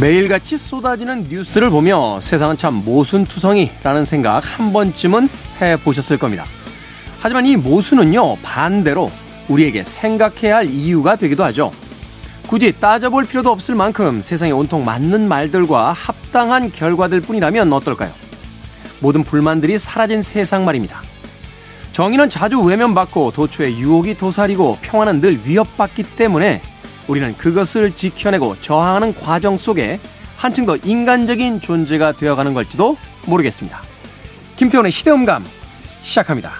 매일같이 쏟아지는 뉴스들을 보며 세상은 참 모순투성이라는 생각 한 번쯤은 해보셨을 겁니다. 하지만 이 모순은요, 반대로 우리에게 생각해야 할 이유가 되기도 하죠. 굳이 따져볼 필요도 없을 만큼 세상에 온통 맞는 말들과 합당한 결과들 뿐이라면 어떨까요? 모든 불만들이 사라진 세상 말입니다. 정의는 자주 외면받고 도처에 유혹이 도사리고 평화는 늘 위협받기 때문에 우리는 그것을 지켜내고 저항하는 과정 속에 한층 더 인간적인 존재가 되어가는 걸지도 모르겠습니다. 김태원의 시대음감 시작합니다.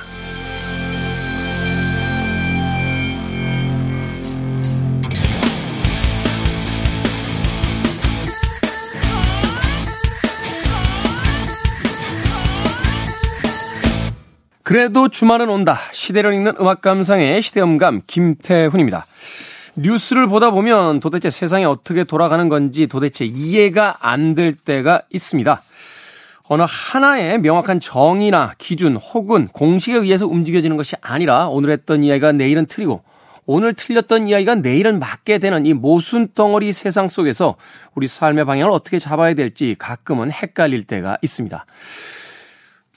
그래도 주말은 온다. 시대를 읽는 음악 감상의 시대음감 김태훈입니다. 뉴스를 보다 보면 도대체 세상이 어떻게 돌아가는 건지 도대체 이해가 안 될 때가 있습니다. 어느 하나의 명확한 정의나 기준 혹은 공식에 의해서 움직여지는 것이 아니라 오늘 했던 이야기가 내일은 틀리고 오늘 틀렸던 이야기가 내일은 맞게 되는 이 모순 덩어리 세상 속에서 우리 삶의 방향을 어떻게 잡아야 될지 가끔은 헷갈릴 때가 있습니다.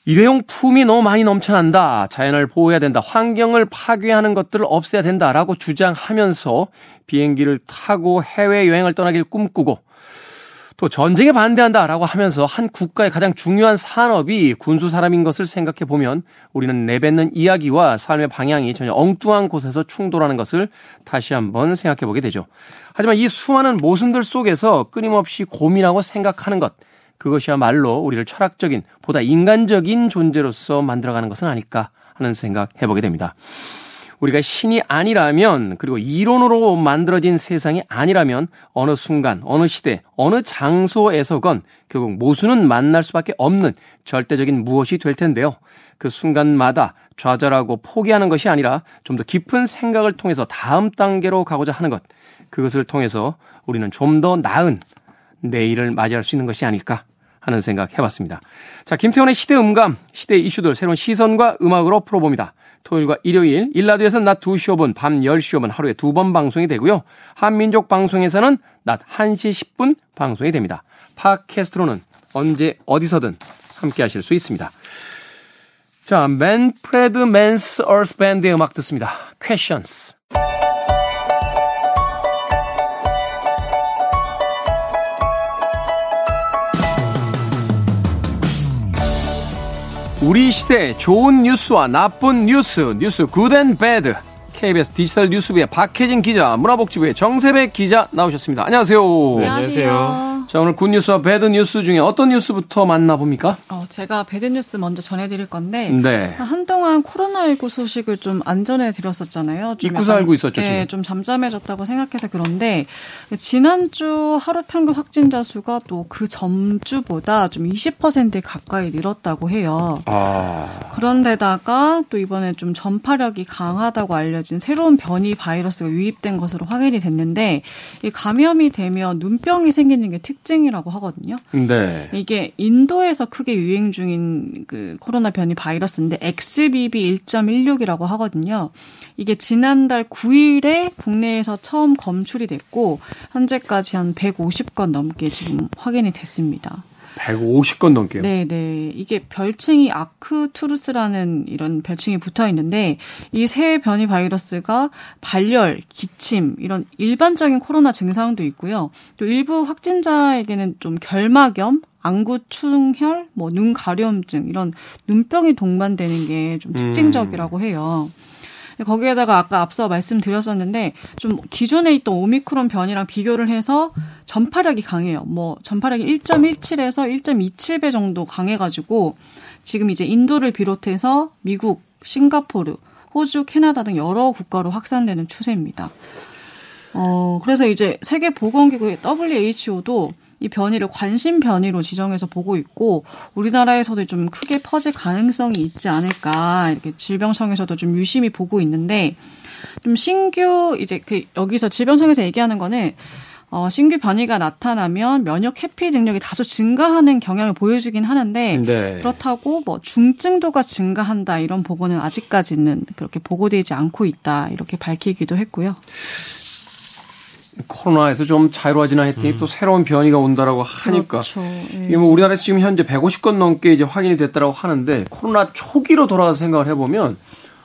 일회용 품이 너무 많이 넘쳐난다. 자연을 보호해야 된다. 환경을 파괴하는 것들을 없애야 된다라고 주장하면서 비행기를 타고 해외 여행을 떠나길 꿈꾸고 또 전쟁에 반대한다라고 하면서 한 국가의 가장 중요한 산업이 군수 사람인 것을 생각해 보면 우리는 내뱉는 이야기와 삶의 방향이 전혀 엉뚱한 곳에서 충돌하는 것을 다시 한번 생각해 보게 되죠. 하지만 이 수많은 모순들 속에서 끊임없이 고민하고 생각하는 것, 그것이야말로 우리를 철학적인 보다 인간적인 존재로서 만들어가는 것은 아닐까 하는 생각 해보게 됩니다. 우리가 신이 아니라면 그리고 이론으로 만들어진 세상이 아니라면 어느 순간 어느 시대 어느 장소에서건 결국 모순은 만날 수밖에 없는 절대적인 무엇이 될 텐데요. 그 순간마다 좌절하고 포기하는 것이 아니라 좀 더 깊은 생각을 통해서 다음 단계로 가고자 하는 것 그것을 통해서 우리는 좀 더 나은 내일을 맞이할 수 있는 것이 아닐까 하는 생각 해봤습니다. 자, 김태훈의 시대 음감, 시대 이슈들 새로운 시선과 음악으로 풀어봅니다. 토요일과 일요일, 일라드에서는 낮 2시 5분, 밤 10시 5분 하루에 두 번 방송이 되고요. 한민족 방송에서는 낮 1시 10분 방송이 됩니다. 팟캐스트로는 언제 어디서든 함께 하실 수 있습니다. 자, 맨 프레드 맨스 얼스 밴드의 음악 듣습니다. Questions. 우리 시대 좋은 뉴스와 나쁜 뉴스, 뉴스 good and bad. KBS 디지털 뉴스부의 박혜진 기자, 문화복지부의 정세배 기자 나오셨습니다. 안녕하세요. 네, 안녕하세요. 자, 오늘 good news와 bad news 중에 어떤 뉴스부터 만나봅니까? 어, 제가 bad news 먼저 전해드릴 건데. 네. 한동안 코로나19 소식을 좀 안 전해드렸었잖아요. 좀 잊고 살고 있었죠, 네, 좀 잠잠해졌다고 생각해서 그런데, 지난주 하루 평균 확진자 수가 또 그 전주보다 좀 20% 가까이 늘었다고 해요. 아. 그런데다가 또 이번에 좀 전파력이 강하다고 알려진 새로운 변이 바이러스가 유입된 것으로 확인이 됐는데, 이 감염이 되면 눈병이 생기는 게 특, 특징이라고 하거든요. 네. 이게 인도에서 크게 유행 중인 그 코로나 변이 바이러스인데 XBB 1.16이라고 하거든요. 이게 지난달 9일에 국내에서 처음 검출이 됐고 현재까지 한 150건 넘게 지금 확인이 됐습니다. 150건 넘게요. 네, 네. 이게 별칭이 아크투루스라는 이런 별칭이 붙어 있는데 이 새 변이 바이러스가 발열, 기침 이런 일반적인 코로나 증상도 있고요. 또 일부 확진자에게는 좀 결막염, 안구 충혈, 뭐 눈 가려움증 이런 눈병이 동반되는 게 좀 특징적이라고 해요. 음. 거기에다가 아까 앞서 말씀드렸었는데 좀 기존에 있던 오미크론 변이랑 비교를 해서 전파력이 강해요. 뭐 전파력이 1.17에서 1.27배 정도 강해가지고 지금 이제 인도를 비롯해서 미국, 싱가포르, 호주, 캐나다 등 여러 국가로 확산되는 추세입니다. 어, 그래서 이제 세계보건기구의 WHO도 이 변이를 관심 변이로 지정해서 보고 있고 우리나라에서도 좀 크게 퍼질 가능성이 있지 않을까 이렇게 질병청에서도 좀 유심히 보고 있는데 좀 신규 이제 그 여기서 질병청에서 얘기하는 거는 어, 신규 변이가 나타나면 면역 회피 능력이 다소 증가하는 경향을 보여주긴 하는데 네. 그렇다고 뭐 중증도가 증가한다 이런 보고는 아직까지는 그렇게 보고되지 않고 있다 이렇게 밝히기도 했고요. 코로나에서 좀 자유로워지나 했더니 음. 또 새로운 변이가 온다라고 하니까 그렇죠. 예. 이게 뭐 우리나라에서 지금 현재 150건 넘게 이제 확인이 됐다라고 하는데 코로나 초기로 돌아가서 생각을 해보면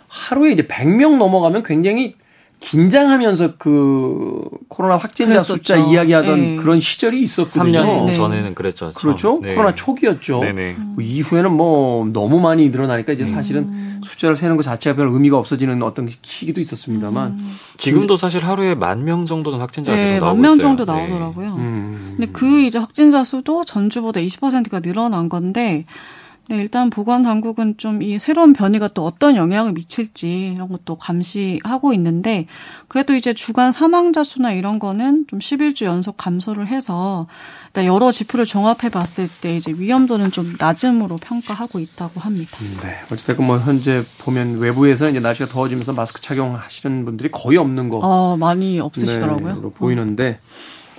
하루에 이제 100명 넘어가면 굉장히 긴장하면서 그 코로나 확진자 그랬었죠. 숫자 이야기하던 네. 그런 시절이 있었거든요. 3년 네. 전에는 그랬죠. 그렇죠. 네. 코로나 초기였죠. 네네. 그 이후에는 뭐 너무 많이 늘어나니까 이제 사실은 음. 숫자를 세는 것 자체가 별 의미가 없어지는 어떤 시기도 있었습니다만 음. 지금도 사실 하루에 만 명 정도는 확진자가 네, 계속 나오고 만명 정도 네. 나오더라고요. 음. 근데 그 이제 확진자 수도 전주보다 20%가 늘어난 건데 네, 일단 보건 당국은 좀 이 새로운 변이가 또 어떤 영향을 미칠지 이런 것도 감시하고 있는데 그래도 이제 주간 사망자 수나 이런 거는 좀 11주 연속 감소를 해서 일단 여러 지표를 종합해 봤을 때 이제 위험도는 좀 낮음으로 평가하고 있다고 합니다. 네. 어쨌든 뭐 현재 보면 외부에서 이제 날씨가 더워지면서 마스크 착용하시는 분들이 거의 없는 거. 어, 많이 없으시더라고요. 네, 보이는데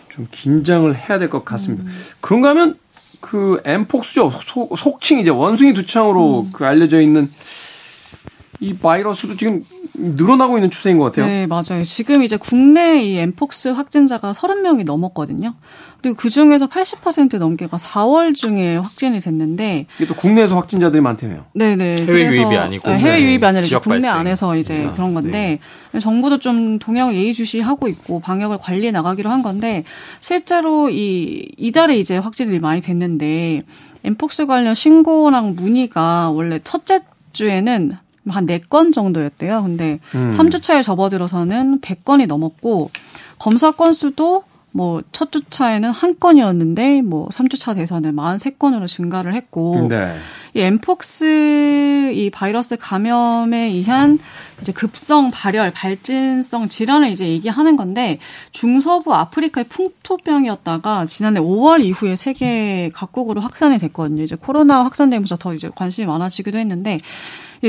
좀 긴장을 해야 될 것 같습니다. 음. 그런가 하면 그 엠폭스죠. 속, 속칭 이제 원숭이 두창으로 음. 그 알려져 있는 이 바이러스도 지금 늘어나고 있는 추세인 것 같아요. 네, 맞아요. 지금 이제 국내 이 엠폭스 확진자가 30명이 넘었거든요. 그리고 그 중에서 80% 넘게가 4월 중에 확진이 됐는데 이게 또 국내에서 확진자들이 많다며요. 네네. 해외 유입이 아니고 네, 해외 유입이 아니라 이제 국내 발생. 안에서 이제 아, 그런 건데 네. 정부도 좀 동향을 예의주시하고 있고 방역을 관리해 나가기로 한 건데 실제로 이 이달에 이제 확진이 많이 됐는데 엠폭스 관련 신고랑 문의가 원래 첫째 주에는 한 4건 정도였대요. 근데 음. 3주차에 접어들어서는 100건이 넘었고 검사 건수도 뭐 첫 주차에는 한 건이었는데 뭐 3주차 돼서는 43건으로 증가를 했고 네. 이 엠폭스 이 바이러스 감염에 의한 이제 급성 발열 발진성 질환을 이제 얘기하는 건데 중서부 아프리카의 풍토병이었다가 지난해 5월 이후에 세계 각국으로 확산이 됐거든요. 이제 코로나 확산되면서 더 이제 관심이 많아지기도 했는데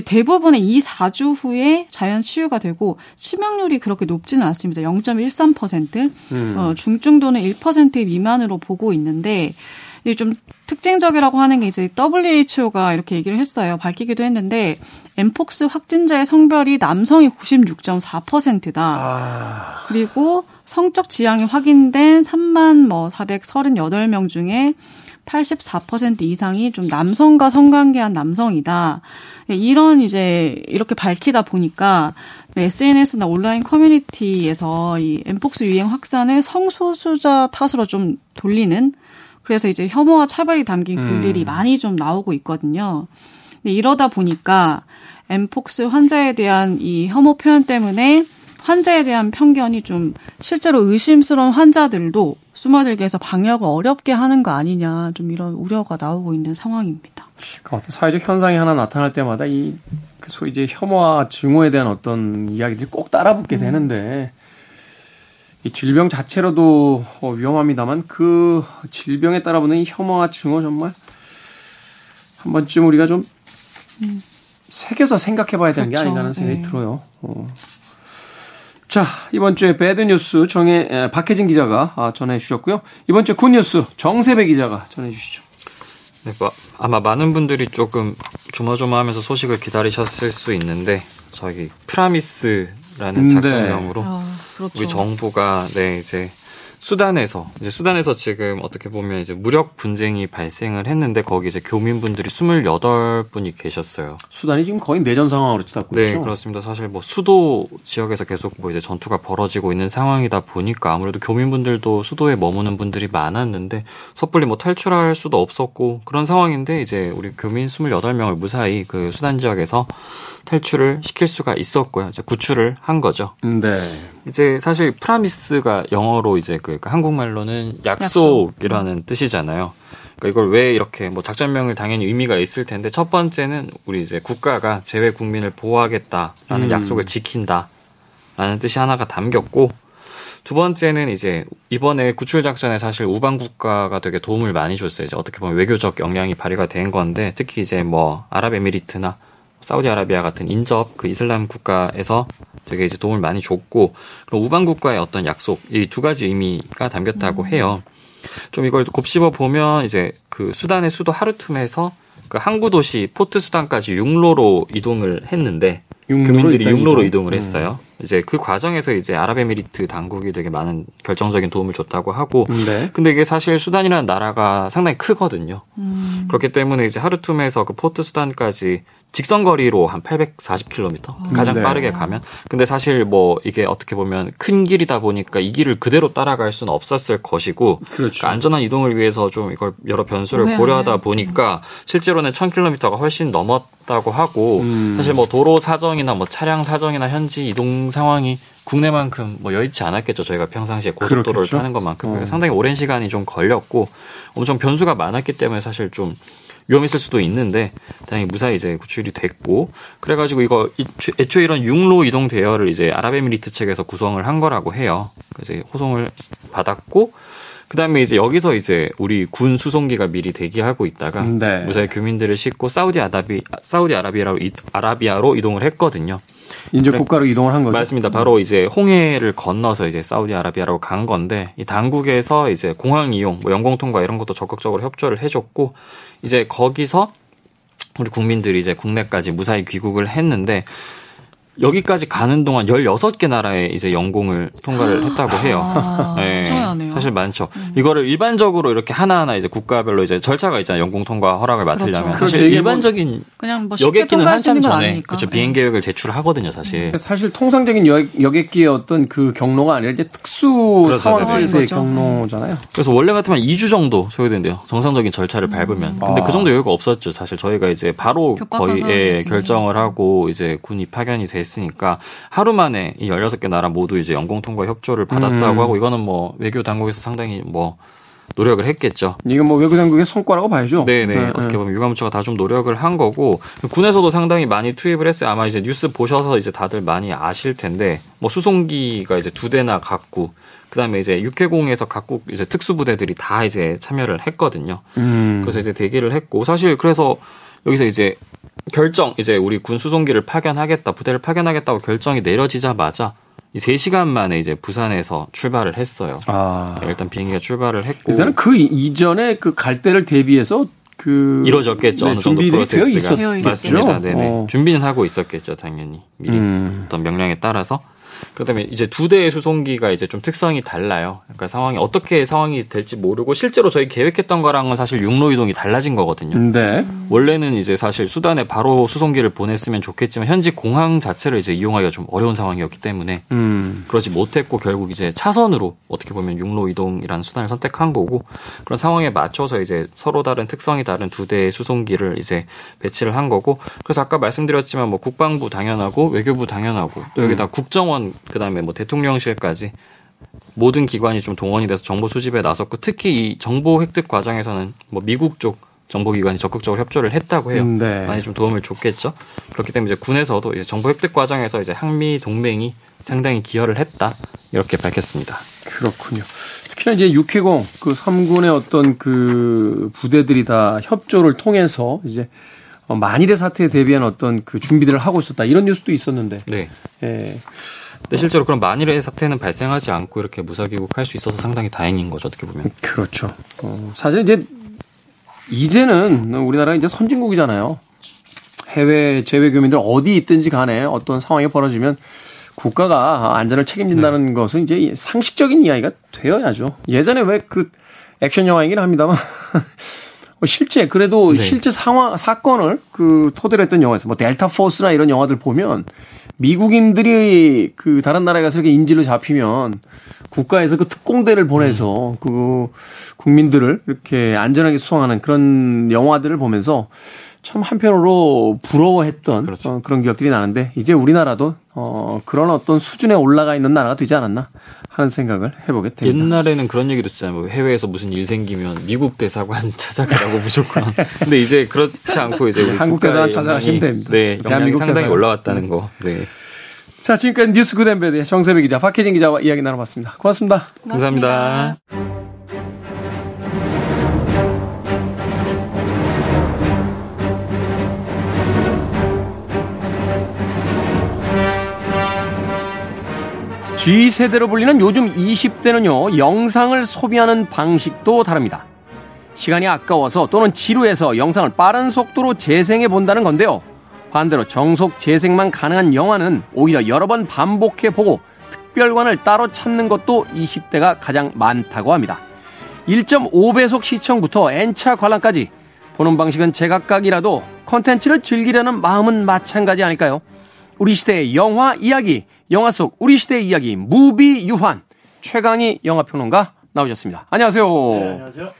대부분의 2, 4주 후에 자연 치유가 되고 치명률이 그렇게 높지는 않습니다. 0.13%, 음. 어, 중증도는 1% 미만으로 보고 있는데 이게 좀 특징적이라고 하는 게 이제 WHO가 이렇게 얘기를 했어요. 밝히기도 했는데 엠폭스 확진자의 성별이 남성이 96.4%다. 아... 그리고 성적 지향이 확인된 3만 뭐 438명 중에 84% 이상이 좀 남성과 성관계한 남성이다. 이런 이제 이렇게 밝히다 보니까 SNS나 온라인 커뮤니티에서 이 엠폭스 유행 확산을 성소수자 탓으로 좀 돌리는 그래서 이제 혐오와 차별이 담긴 글들이 음. 많이 좀 나오고 있거든요. 근데 이러다 보니까 엠폭스 환자에 대한 이 혐오 표현 때문에 환자에 대한 편견이 좀 실제로 의심스러운 환자들도 숨어들게 해서 방역을 어렵게 하는 거 아니냐 좀 이런 우려가 나오고 있는 상황입니다. 그러니까 어떤 사회적 현상이 하나 나타날 때마다 이그 소위 이제 혐오와 증오에 대한 어떤 이야기들이 꼭 따라붙게 음. 되는데 이 질병 자체로도 어, 위험합니다만 그 질병에 따라붙는 이 혐오와 증오 정말 한 번쯤 우리가 좀 음. 새겨서 생각해 봐야 되는 그렇죠. 게 아닌가 하는 생각이 네. 들어요. 어. 자, 이번 주에 배드뉴스 정혜, 박혜진 기자가 아, 전해 주셨고요. 이번 주 굿뉴스 정세배 기자가 전해 주시죠. 네, 뭐, 아마 많은 분들이 조금 조마조마하면서 소식을 기다리셨을 수 있는데 저기 프라미스라는 네. 작전명으로 네. 아, 그렇죠. 우리 정부가 네 이제 수단에서 이제 수단에서 지금 어떻게 보면 이제 무력 분쟁이 발생을 했는데 거기 이제 교민분들이 28분이 계셨어요. 수단이 지금 거의 내전 상황으로 치닫고 네, 있죠. 네, 그렇습니다. 사실 뭐 수도 지역에서 계속 뭐 이제 전투가 벌어지고 있는 상황이다 보니까 아무래도 교민분들도 수도에 머무는 분들이 많았는데 섣불리 뭐 탈출할 수도 없었고 그런 상황인데 이제 우리 교민 28명을 무사히 그 수단 지역에서 탈출을 시킬 수가 있었고요. 이제 구출을 한 거죠. 네. 이제 사실 프라미스가 영어로 이제 그 그러니까 한국말로는 약속이라는 약속. 뜻이잖아요. 그러니까 이걸 왜 이렇게 뭐 작전명을 당연히 의미가 있을 텐데 첫 번째는 우리 이제 국가가 제외 국민을 보호하겠다라는 음. 약속을 지킨다라는 뜻이 하나가 담겼고 두 번째는 이제 이번에 구출 작전에 사실 우방 국가가 되게 도움을 많이 줬어요. 이제 어떻게 보면 외교적 역량이 발휘가 된 건데 특히 이제 뭐 아랍에미리트나 사우디아라비아 같은 인접 그 이슬람 국가에서 되게 이제 도움을 많이 줬고 그리고 우방 국가의 어떤 약속 이 두 가지 의미가 담겼다고 음. 해요. 좀 이걸 곱씹어 보면 이제 그 수단의 수도 하르툼에서 그 항구 도시 포트 수단까지 육로로 이동을 했는데 교민들이 육로로 이동? 을 음. 했어요. 음. 이제 그 과정에서 이제 아랍에미리트 당국이 되게 많은 결정적인 도움을 줬다고 하고 네. 근데 이게 사실 수단이라는 나라가 상당히 크거든요. 음. 그렇기 때문에 이제 하르툼에서 그 포트 수단까지 직선 거리로 한 840km 가장 네. 빠르게 가면 근데 사실 뭐 이게 어떻게 보면 큰 길이다 보니까 이 길을 그대로 따라갈 수는 없었을 것이고 그렇죠. 그러니까 안전한 이동을 위해서 좀 이걸 여러 변수를 네. 고려하다 보니까 실제로는 1000km가 훨씬 넘었다고 하고 음. 사실 뭐 도로 사정이나 뭐 차량 사정이나 현지 이동 상황이 국내만큼 뭐 여의치 않았겠죠. 저희가 평상시에 고속도로를 그렇겠죠. 타는 것만큼 어. 상당히 오랜 시간이 좀 걸렸고 엄청 변수가 많았기 때문에 사실 좀 위험했을 수도 있는데 다행히 무사히 이제 구출이 됐고 그래가지고 이거 애초- 애초에 이런 육로 이동 대여를 이제 아랍에미리트 측에서 구성을 한 거라고 해요. 그래서 호송을 받았고 그다음에 이제 여기서 이제 우리 군 수송기가 미리 대기하고 있다가 네. 무사히 교민들을 싣고 사우디 아라비 사우디 아라비아로 이- 아라비아로 이동을 했거든요. 이제 그래. 국가로 이동을 한 거죠. 맞습니다. 바로 이제 홍해를 건너서 이제 사우디아라비아로 간 건데 이 당국에서 이제 공항 이용, 뭐 영공 통과 이런 것도 적극적으로 협조를 해줬고 이제 거기서 우리 국민들이 이제 국내까지 무사히 귀국을 했는데 여기까지 가는 동안 16개 나라에 이제 영공을 통과를 했다고 해요. 아, 네. 사실 많죠. 이거를 일반적으로 이렇게 하나하나 이제 국가별로 이제 절차가 있잖아요. 영공 통과 허락을 맡으려면 그렇죠. 사실 그렇죠. 이게 뭐 일반적인 그냥 뭐 여객기는 한참 전에 아니니까. 그렇죠. 네. 비행 계획을 제출하거든요, 사실. 사실 통상적인 여, 여객기의 어떤 그 경로가 아니라 이제 특수 그렇죠, 상황에서의 그렇죠. 경로잖아요. 그래서 원래 같으면 2주 정도 소요된대요. 정상적인 절차를 밟으면. 근데 아. 그 정도 여유가 없었죠. 사실 저희가 이제 바로 거의 예. 결정을 하고 이제 군이 파견이 됐으니까 하루 만에 이 16개 나라 모두 이제 영공 통과 협조를 받았다고 음. 하고 이거는 뭐 외교 당국에서 상당히 뭐 노력을 했겠죠. 이건 뭐 외교 당국의 성과라고 봐야죠. 네네. 네, 어떻게 네. 보면 유감처가 다 좀 노력을 한 거고 군에서도 상당히 많이 투입을 했어요. 아마 이제 뉴스 보셔서 이제 다들 많이 아실 텐데 뭐 수송기가 이제 두 대나 갖고 그다음에 이제 육해공에서 각국 이제 특수부대들이 다 이제 참여를 했거든요. 음. 그래서 이제 대기를 했고 사실 그래서 여기서 이제 결정 이제 우리 군 수송기를 파견하겠다 부대를 파견하겠다고 결정이 내려지자마자 이 3시간 만에 이제 부산에서 출발을 했어요. 아. 네, 일단 비행기가 출발을 했고 일단은 그 이- 이전에 그 갈 때를 대비해서 그 이루어졌겠죠. 네, 어느 정도 프로세스가. 되어 있었죠. 맞습니다. 네네. 어. 준비는 하고 있었겠죠, 당연히. 미리 음. 어떤 명령에 따라서. 그다음에 이제 두 대의 수송기가 이제 좀 특성이 달라요. 그러니까 상황이 어떻게 상황이 될지 모르고 실제로 저희 계획했던 거랑은 사실 육로 이동이 달라진 거거든요. 네. 원래는 이제 사실 수단에 바로 수송기를 보냈으면 좋겠지만 현지 공항 자체를 이제 이용하기가 좀 어려운 상황이었기 때문에 음. 그러지 못했고 결국 이제 차선으로 어떻게 보면 육로 이동이라는 수단을 선택한 거고 그런 상황에 맞춰서 이제 서로 다른 특성이 다른 두 대의 수송기를 이제 배치를 한 거고 그래서 아까 말씀드렸지만 뭐 국방부 당연하고 외교부 당연하고 또 여기다 국정원 그다음에 뭐 대통령실까지 모든 기관이 좀 동원이 돼서 정보 수집에 나섰고 특히 이 정보 획득 과정에서는 뭐 미국 쪽 정보기관이 적극적으로 협조를 했다고 해요. 음, 네. 많이 좀 도움을 줬겠죠. 그렇기 때문에 이제 군에서도 이제 정보 획득 과정에서 이제 한미 동맹이 상당히 기여를 했다 이렇게 밝혔습니다. 그렇군요. 특히나 이제 육해공 그 3군의 어떤 그 부대들이 다 협조를 통해서 이제 어, 만일의 사태에 대비한 어떤 그 준비들을 하고 있었다 이런 뉴스도 있었는데 네. 예. 근데 실제로 그런 만일의 사태는 발생하지 않고 이렇게 무사 귀국할 수 있어서 상당히 다행인 거죠 어떻게 보면. 그렇죠. 어, 사실 이제 이제는 우리나라가 이제 선진국이잖아요. 해외 재외 교민들 어디 있든지 간에 어떤 상황이 벌어지면 국가가 안전을 책임진다는 네. 것은 이제 상식적인 이야기가 되어야죠. 예전에 왜 그 액션 영화이긴 합니다만 뭐 실제 그래도 네. 실제 상황 사건을 그 토대로 했던 영화에서 뭐 델타 포스나 이런 영화들 보면 미국인들이 그 다른 나라에 가서 이렇게 인질로 잡히면 국가에서 그 특공대를 보내서 그 국민들을 이렇게 안전하게 수송하는 그런 영화들을 보면서 참 한편으로 부러워했던 그렇죠. 어, 그런 기억들이 나는데 이제 우리나라도 어 그런 어떤 수준에 올라가 있는 나라가 되지 않았나 하는 생각을 해보게 됩니다. 옛날에는 그런 얘기도 있잖아요. 뭐 해외에서 무슨 일 생기면 미국 대사관 찾아가라고 무조건. 근데 이제 그렇지 않고 이제 우리 한국 대사관 찾아가시면 됩니다. 네, 영향이 대한민국 상당히 대사관. 올라왔다는 거. 네. 자 지금까지 뉴스 굿앤배드의 정세배 기자, 박혜진 기자와 이야기 나눠봤습니다. 고맙습니다. 감사합니다. G세대로 불리는 요즘 20대는요, 영상을 소비하는 방식도 다릅니다. 시간이 아까워서 또는 지루해서 영상을 빠른 속도로 재생해 본다는 건데요. 반대로 정속 재생만 가능한 영화는 오히려 여러 번 반복해 보고 특별관을 따로 찾는 것도 20대가 가장 많다고 합니다. 1.5배속 시청부터 N차 관람까지 보는 방식은 제각각이라도 콘텐츠를 즐기려는 마음은 마찬가지 아닐까요? 우리 시대의 영화 이야기, 영화 속 우리 시대의 이야기, 무비 유환, 최강희 영화평론가 나오셨습니다. 안녕하세요. 네, 안녕하세요.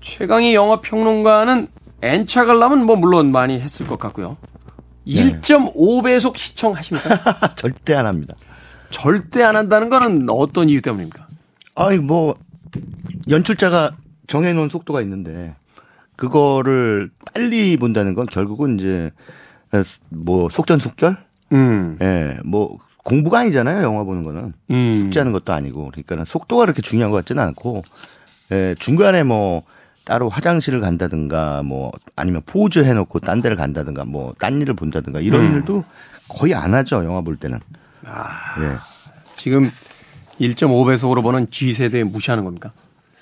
최강희 영화평론가는 N차 관람은 뭐 물론 많이 했을 것 같고요. 네. 1.5배속 시청하십니까? 절대 안 합니다. 절대 안 한다는 거는 어떤 이유 때문입니까? 아니 뭐 연출자가 정해놓은 속도가 있는데 그거를 빨리 본다는 건 결국은 이제 뭐 속전속결, 음, 예, 뭐 공부가 아니잖아요. 영화 보는 거는 음. 숙제하는 것도 아니고 그러니까 속도가 그렇게 중요한 것 같지는 않고 예, 중간에 뭐 따로 화장실을 간다든가 뭐 아니면 포즈 해놓고 딴 데를 간다든가 뭐 딴 일을 본다든가 이런 음. 일도 거의 안 하죠. 영화 볼 때는. 아. 예. 지금 1.5배속으로 보는 G세대 무시하는 겁니까?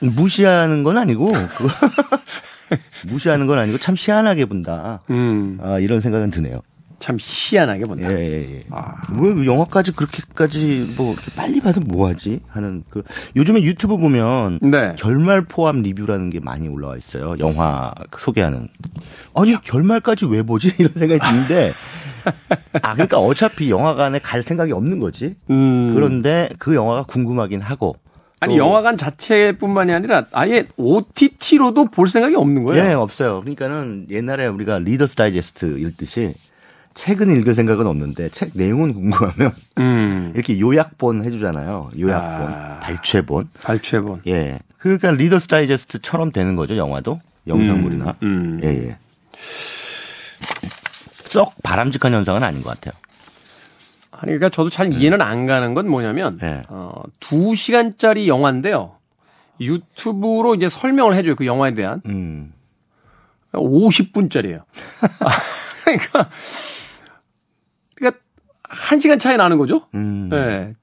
무시하는 건 아니고 무시하는 건 아니고 참 희한하게 본다. 음, 아, 이런 생각은 드네요. 참 희한하게 본다. 예, 예, 예. 아. 뭐 영화까지 그렇게까지 뭐 빨리 봐도 뭐하지 하는 그 요즘에 유튜브 보면 네. 결말 포함 리뷰라는 게 많이 올라와 있어요. 영화 소개하는. 아니 결말까지 왜 보지 이런 생각이 드는데 아 그러니까 어차피 영화관에 갈 생각이 없는 거지. 음. 그런데 그 영화가 궁금하긴 하고. 아니 또- 영화관 자체뿐만이 아니라 아예 OTT로도 볼 생각이 없는 거예요. 예, 없어요. 그러니까는 옛날에 우리가 리더스 다이제스트 읽듯이 책은 읽을 생각은 없는데 책 내용은 궁금하면 음. 이렇게 요약본 해주잖아요. 요약본, 아. 발췌본. 발췌본. 예. 그러니까 리더스 다이제스트처럼 되는 거죠. 영화도 영상물이나. 음, 음. 예, 예. 썩 바람직한 현상은 아닌 것 같아요. 아니 그러니까 저도 잘 이해는 안 가는 건 뭐냐면 네. 어, 2시간짜리 영화인데요. 유튜브로 이제 설명을 해줘요. 그 영화에 대한. 음. 50분짜리예요. 그러니까 그러니까 한 시간 차이 나는 거죠. 음. 네.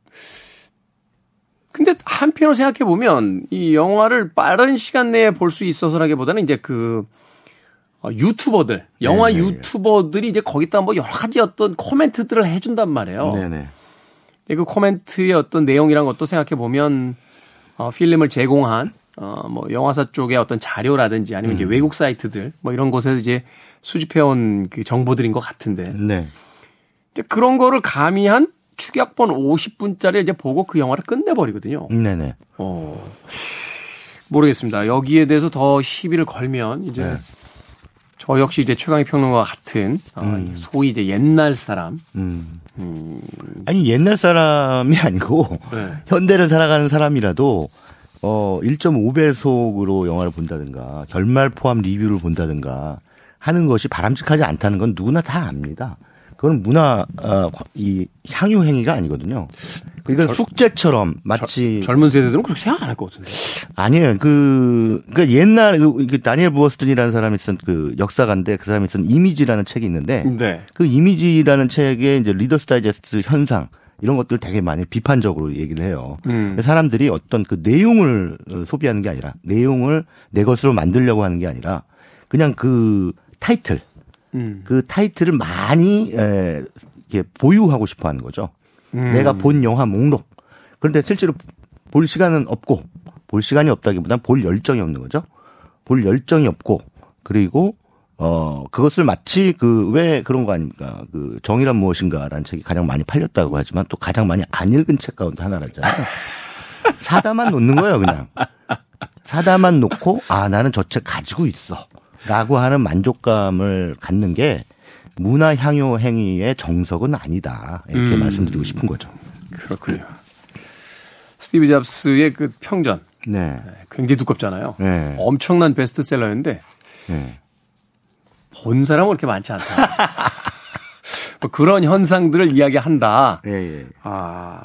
근데 한편으로 생각해 보면 이 영화를 빠른 시간 내에 볼 수 있어서라기보다는 이제 그 어, 유튜버들, 영화 네, 네, 네. 유튜버들이 이제 거기다 뭐 여러 가지 어떤 코멘트들을 해준단 말이에요. 네네. 근데 그 코멘트의 어떤 내용이란 것도 생각해 보면 어, 필름을 제공한 어, 뭐 영화사 쪽의 어떤 자료라든지 아니면 이제 외국 사이트들 뭐 이런 곳에서 이제 수집해온 그 정보들인 것 같은데 네. 근데 그런 거를 가미한 축약본 50분짜리 이제 보고 그 영화를 끝내버리거든요. 네네. 어, 모르겠습니다. 여기에 대해서 더 시비를 걸면 이제 네. 저 역시 이제 최강희 평론가와 같은 어, 소위 이제 옛날 사람 음. 아니 옛날 사람이 아니고 네. 현대를 살아가는 사람이라도 어 1.5배속으로 영화를 본다든가 결말 포함 리뷰를 본다든가 하는 것이 바람직하지 않다는 건 누구나 다 압니다. 그건 문화 어, 이 향유 행위가 아니거든요. 그러니까 숙제처럼 마치 젊은 세대들은 그렇게 생각 안 할 것 같은데. 아니에요. 그, 그니까 옛날, 그, 그 다니엘 부어스틴이라는 사람이 쓴 그 역사가인데 그 사람이 쓴 이미지라는 책이 있는데 네. 그 이미지라는 책에 이제 리더스 다이제스트 현상 이런 것들 되게 많이 비판적으로 얘기를 해요. 음. 사람들이 어떤 그 내용을 어, 소비하는 게 아니라 내용을 내 것으로 만들려고 하는 게 아니라 그냥 그 타이틀 음. 그 타이틀을 많이 에, 이렇게 보유하고 싶어 하는 거죠. 음. 내가 본 영화 목록. 그런데 실제로 볼 시간은 없고 볼 시간이 없다기보다는 볼 열정이 없는 거죠. 볼 열정이 없고 그리고 어 그것을 마치 그 왜 그런 거 아닙니까? 그 정의란 무엇인가라는 책이 가장 많이 팔렸다고 하지만 또 가장 많이 안 읽은 책 가운데 하나라잖아요. 사다만 놓는 거예요, 그냥. 사다만 놓고 아 나는 저 책 가지고 있어 라고 하는 만족감을 갖는 게 문화 향유 행위의 정석은 아니다 이렇게 음. 말씀드리고 싶은 거죠. 그렇군요. 스티브 잡스의 그 평전 네, 굉장히 두껍잖아요. 네. 엄청난 베스트셀러였는데 네. 본 사람은 그렇게 많지 않다. 뭐 그런 현상들을 이야기한다. 예, 예. 아,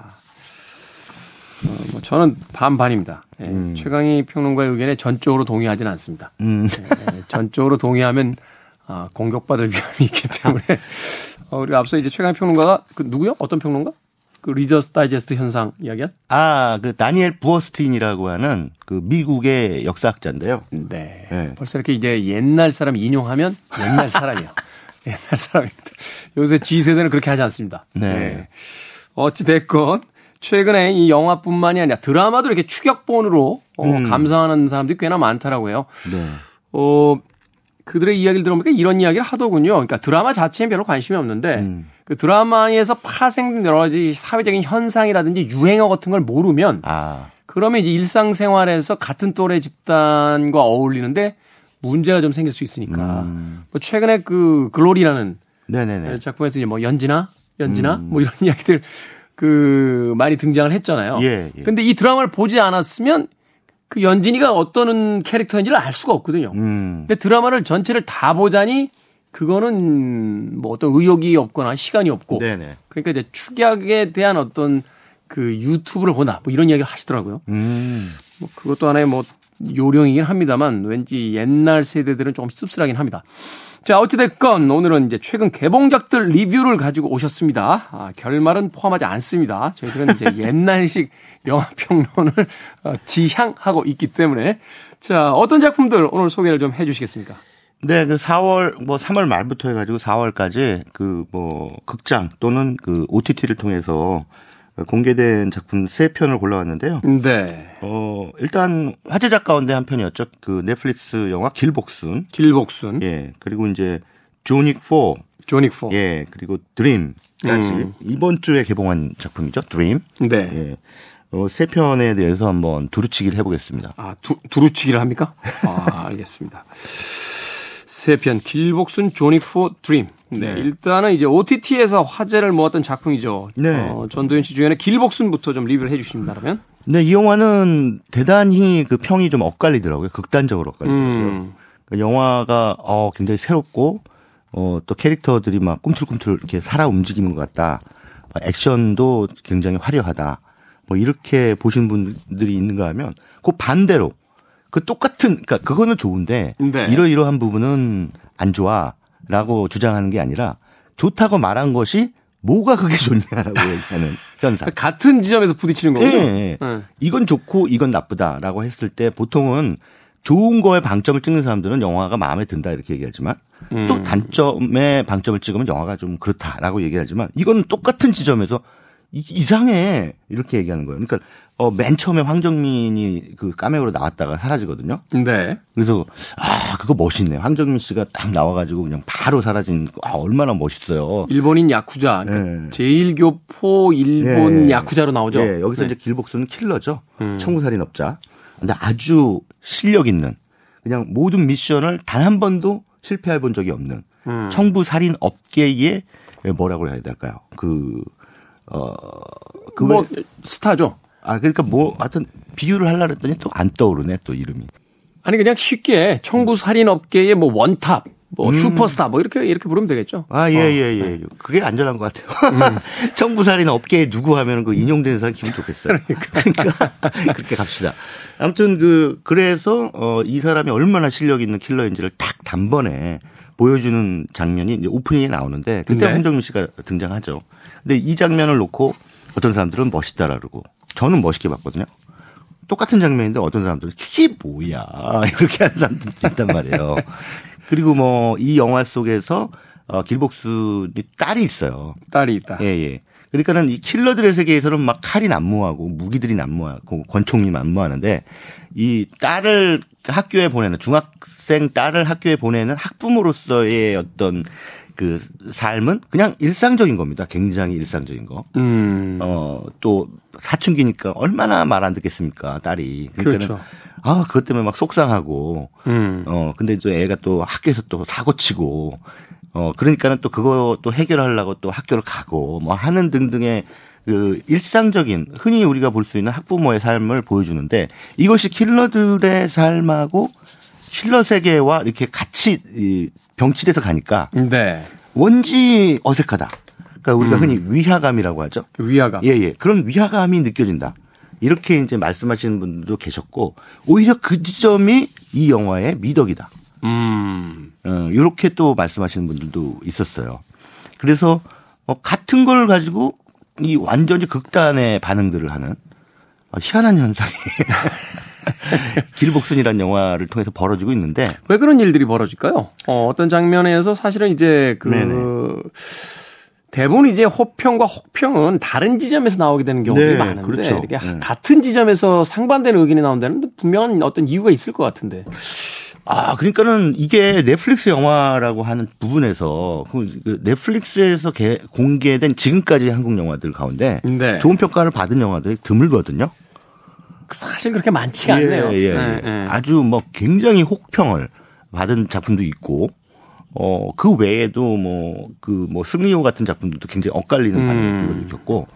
어, 뭐 저는 반반입니다. 예, 최강희 평론가의 의견에 전적으로 동의하지는 않습니다. 음, 예, 전적으로 동의하면 아, 공격받을 위험이 있기 때문에 어, 우리가 앞서 이제 최강희 평론가가 그 누구요? 어떤 평론가? 그 리더스 다이제스트 현상 이야기한? 아, 그 다니엘 부어스틴이라고 하는 그 미국의 역사학자인데요. 네. 네. 벌써 이렇게 이제 옛날 사람 인용하면 옛날 사람이야. 옛날 사람입니다. 요새 G세대는 그렇게 하지 않습니다. 네. 네. 어찌됐건, 최근에 이 영화뿐만이 아니라 드라마도 이렇게 추격본으로 어, 음. 감상하는 사람들이 꽤나 많다라고 해요. 네. 어, 그들의 이야기를 들어보니까 이런 이야기를 하더군요. 그러니까 드라마 자체엔 별로 관심이 없는데 음. 그 드라마에서 파생된 여러 가지 사회적인 현상이라든지 유행어 같은 걸 모르면 아. 그러면 이제 일상생활에서 같은 또래 집단과 어울리는데 문제가 좀 생길 수 있으니까. 음. 뭐 최근에 그 글로리라는 네네네. 작품에서 이제 뭐 연지나 연지나 음. 뭐 이런 이야기들 그 많이 등장을 했잖아요. 예, 예. 근데 이 드라마를 보지 않았으면 그 연진이가 어떤 캐릭터인지를 알 수가 없거든요. 음. 근데 드라마를 전체를 다 보자니 그거는 뭐 어떤 의욕이 없거나 시간이 없고 네네. 그러니까 이제 축약에 대한 어떤 그 유튜브를 본다 뭐 이런 이야기를 하시더라고요. 음. 뭐 그것도 하나의 뭐 요령이긴 합니다만 왠지 옛날 세대들은 조금 씁쓸하긴 합니다. 자, 어찌됐건 오늘은 이제 최근 개봉작들 리뷰를 가지고 오셨습니다. 아, 결말은 포함하지 않습니다. 저희들은 이제 옛날식 영화평론을 어, 지향하고 있기 때문에. 자, 어떤 작품들 오늘 소개를 좀 해 주시겠습니까? 네, 그 4월 뭐 3월 말부터 해가지고 4월까지 그 뭐 극장 또는 그 OTT를 통해서 공개된 작품 세 편을 골라왔는데요. 네. 어 일단 화제작 가운데 한 편이었죠. 그 넷플릭스 영화 길복순. 길복순, 예, 그리고 이제 조닉 4. 조닉 4. 예, 그리고 드림까지 음. 이번 주에 개봉한 작품이죠. 드림. 네. 예. 어, 세 편에 대해서 한번 두루치기를 해보겠습니다. 아, 두, 두루치기를 합니까? 아, 알겠습니다. 세 편, 길복순 조닉 4 드림. 네, 네. 일단은 이제 OTT에서 화제를 모았던 작품이죠. 네. 어, 전도연 씨 주연의 길복순부터 좀 리뷰를 해 주신다면? 근데 이 영화는 대단히 그 평이 좀 엇갈리더라고요. 극단적으로 엇갈리더라고요. 음. 그 영화가 어 굉장히 새롭고 어 또 캐릭터들이 막 꿈틀꿈틀 이렇게 살아 움직이는 것 같다. 어, 액션도 굉장히 화려하다. 뭐 이렇게 보신 분들이 있는가 하면 그 반대로 그 똑같은 그러니까 그거는 좋은데 네. 이러이러한 부분은 안 좋아 라고 주장하는 게 아니라 좋다고 말한 것이 뭐가 그게 좋냐라고 얘기하는 현상. 같은 지점에서 부딪히는 거군요. 예, 예. 네. 이건 좋고 이건 나쁘다라고 했을 때 보통은 좋은 거에 방점을 찍는 사람들은 영화가 마음에 든다 이렇게 얘기하지만 음. 또 단점에 방점을 찍으면 영화가 좀 그렇다라고 얘기하지만 이건 똑같은 지점에서 이- 이상해 이렇게 얘기하는 거예요. 그러니까 어, 맨 처음에 황정민이 그 까메오로 나왔다가 사라지거든요. 네. 그래서 아 그거 멋있네. 황정민 씨가 딱 나와가지고 그냥 바로 사라진 거. 아 얼마나 멋있어요. 일본인 야쿠자. 그러니까 네. 제일교포 일본 예. 야쿠자로 나오죠. 예, 여기서 네. 이제 길복수는 킬러죠. 음. 청구살인업자. 근데 아주 실력 있는 그냥 모든 미션을 단 한 번도 실패해 본 적이 없는 음. 청부살인 업계의 뭐라고 해야 될까요? 그, 어, 그, 뭐 왜- 스타죠. 아, 그러니까 뭐, 하여튼 비유를 하려고 했더니 또 안 떠오르네, 또 이름이. 아니 그냥 쉽게 청부 살인 업계의 뭐 원탑, 뭐 음. 슈퍼스타 뭐 이렇게 이렇게 부르면 되겠죠. 아, 예, 어, 예, 예. 그게 안전한 것 같아요. 청부살인 업계에 누구 하면 그 인용되는 사람 기분 좋겠어요. 그러니까. 그렇게 갑시다. 아무튼 그, 그래서, 어, 이 사람이 얼마나 실력 있는 킬러인지를 딱 단번에 보여주는 장면이 이제 오프닝에 나오는데 그때 네. 황정민 씨가 등장하죠. 근데 이 장면을 놓고 어떤 사람들은 멋있다라 그러고 저는 멋있게 봤거든요. 똑같은 장면인데 어떤 사람들은 이게 뭐야 이렇게 하는 사람들도 있단 말이에요. 그리고 뭐 이 영화 속에서 어, 길복수의 딸이 있어요. 딸이 있다. 예, 예. 그러니까는 이 킬러들의 세계에서는 막 칼이 난무하고 무기들이 난무하고 권총이 난무하는데 이 딸을 학교에 보내는 중학생 딸을 학교에 보내는 학부모로서의 어떤 그 삶은 그냥 일상적인 겁니다. 굉장히 일상적인 거. 음. 어, 또 사춘기니까 얼마나 말 안 듣겠습니까, 딸이. 그렇죠. 아, 그것 때문에 막 속상하고 음. 어, 근데 또 애가 또 학교에서 또 사고 치고, 어, 그러니까는 또또 해결하려고 또 학교를 가고, 뭐 하는 등등의 그 일상적인, 흔히 우리가 볼 수 있는 학부모의 삶을 보여주는데, 이것이 킬러들의 삶하고 킬러 세계와 이렇게 같이 이 병치돼서 가니까 네. 원지 어색하다. 그러니까 우리가 음. 흔히 위화감이라고 하죠. 그 위화감. 예, 예. 그런 위화감이 느껴진다. 이렇게 이제 말씀하시는 분들도 계셨고, 오히려 그 지점이 이 영화의 미덕이다. 음. 어, 이렇게 또 말씀하시는 분들도 있었어요. 그래서 어, 같은 걸 가지고 이 완전히 극단의 반응들을 하는 아, 희한한 현상이 길복순이라는 영화를 통해서 벌어지고 있는데 왜 그런 일들이 벌어질까요? 어, 어떤 장면에서 사실은 이제 그 네네. 대부분 이제 호평과 혹평은 다른 지점에서 나오게 되는 경우들이 네, 많은데 그렇죠. 이렇게 네. 같은 지점에서 상반되는 의견이 나온다는 분명한 어떤 이유가 있을 것 같은데. 아, 그러니까는 이게 넷플릭스 영화라고 하는 부분에서 그- 그 넷플릭스에서 개- 공개된 지금까지 한국 영화들 가운데 네. 좋은 평가를 받은 영화들이 드물거든요. 사실 그렇게 많지가 않네요. 예, 예, 네, 예. 네. 아주 뭐 굉장히 혹평을 받은 작품도 있고 어, 그 외에도 뭐, 그, 뭐, 승리호 같은 작품들도 굉장히 엇갈리는 음. 반응을 느꼈고.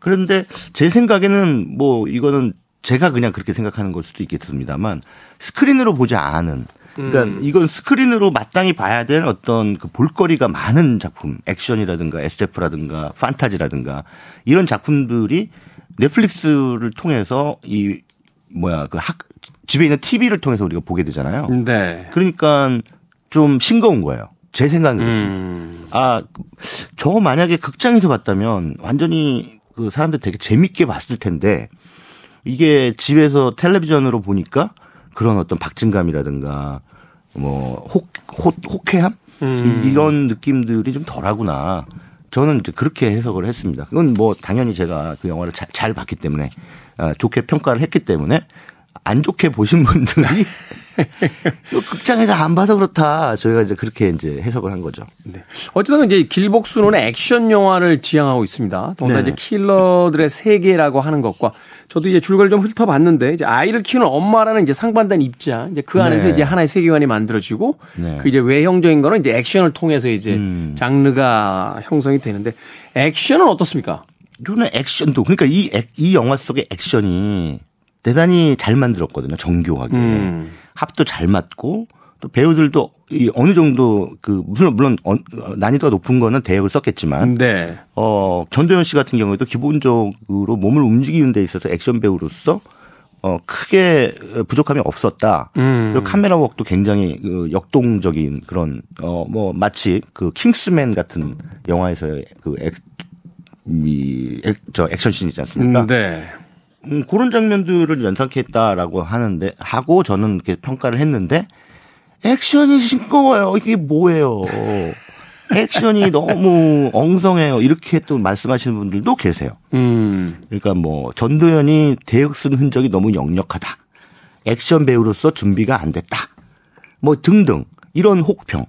그런데 제 생각에는 뭐, 이거는 제가 그냥 그렇게 생각하는 걸 수도 있겠습니다만 스크린으로 보지 않은 그러니까 음. 이건 스크린으로 마땅히 봐야 될 어떤 그 볼거리가 많은 작품, 액션이라든가 SF라든가 판타지라든가 이런 작품들이 넷플릭스를 통해서 이 뭐야 그 학 집에 있는 TV를 통해서 우리가 보게 되잖아요. 네. 그러니까 좀 싱거운 거예요. 제 생각은 그렇습니다. 음. 아, 저 만약에 극장에서 봤다면 완전히 그 사람들 되게 재밌게 봤을 텐데 이게 집에서 텔레비전으로 보니까 그런 어떤 박진감이라든가 뭐 혹, 혹, 혹해함? 음. 이- 이런 느낌들이 좀 덜하구나. 저는 이제 그렇게 해석을 했습니다. 그건 뭐 당연히 제가 그 영화를 잘, 잘 봤기 때문에 아, 좋게 평가를 했기 때문에 안 좋게 보신 분들이 극장에서 안 봐서 그렇다. 저희가 이제 그렇게 이제 해석을 한 거죠. 네. 어쨌든 이제 길복순호는 액션 영화를 지향하고 있습니다. 더군다나 네. 이제 킬러들의 세계라고 하는 것과 저도 이제 줄거리 좀 훑어봤는데 이제 아이를 키우는 엄마라는 이제 상반된 입장, 이제 그 안에서 네. 이제 하나의 세계관이 만들어지고 네. 그 이제 외형적인 거는 이제 액션을 통해서 이제 음. 장르가 형성이 되는데 액션은 어떻습니까? 저는 액션도 그러니까 이, 액- 이 영화 속의 액션이 대단히 잘 만들었거든요. 정교하게 음. 합도 잘 맞고 또 배우들도 이 어느 정도 그 물론 물론 어, 어, 난이도가 높은 거는 대역을 썼겠지만 네. 어 전도연 씨 같은 경우에도 기본적으로 몸을 움직이는 데 있어서 액션 배우로서 어 크게 부족함이 없었다. 음. 그리고 카메라 웍도 굉장히 그 역동적인 그런 어뭐 마치 그 킹스맨 같은 영화에서의 그 액, 이, 액, 저 액션 씬 있지 않습니까? 음, 네. 음, 그런 장면들을 연상케 했다라고 하는데 하고 저는 이렇게 평가를 했는데 액션이 싱거워요. 이게 뭐예요? 액션이 너무 엉성해요. 이렇게 또 말씀하시는 분들도 계세요. 음. 그러니까 뭐 전도연이 대역 쓴 흔적이 너무 역력하다. 액션 배우로서 준비가 안 됐다. 뭐 등등 이런 혹평.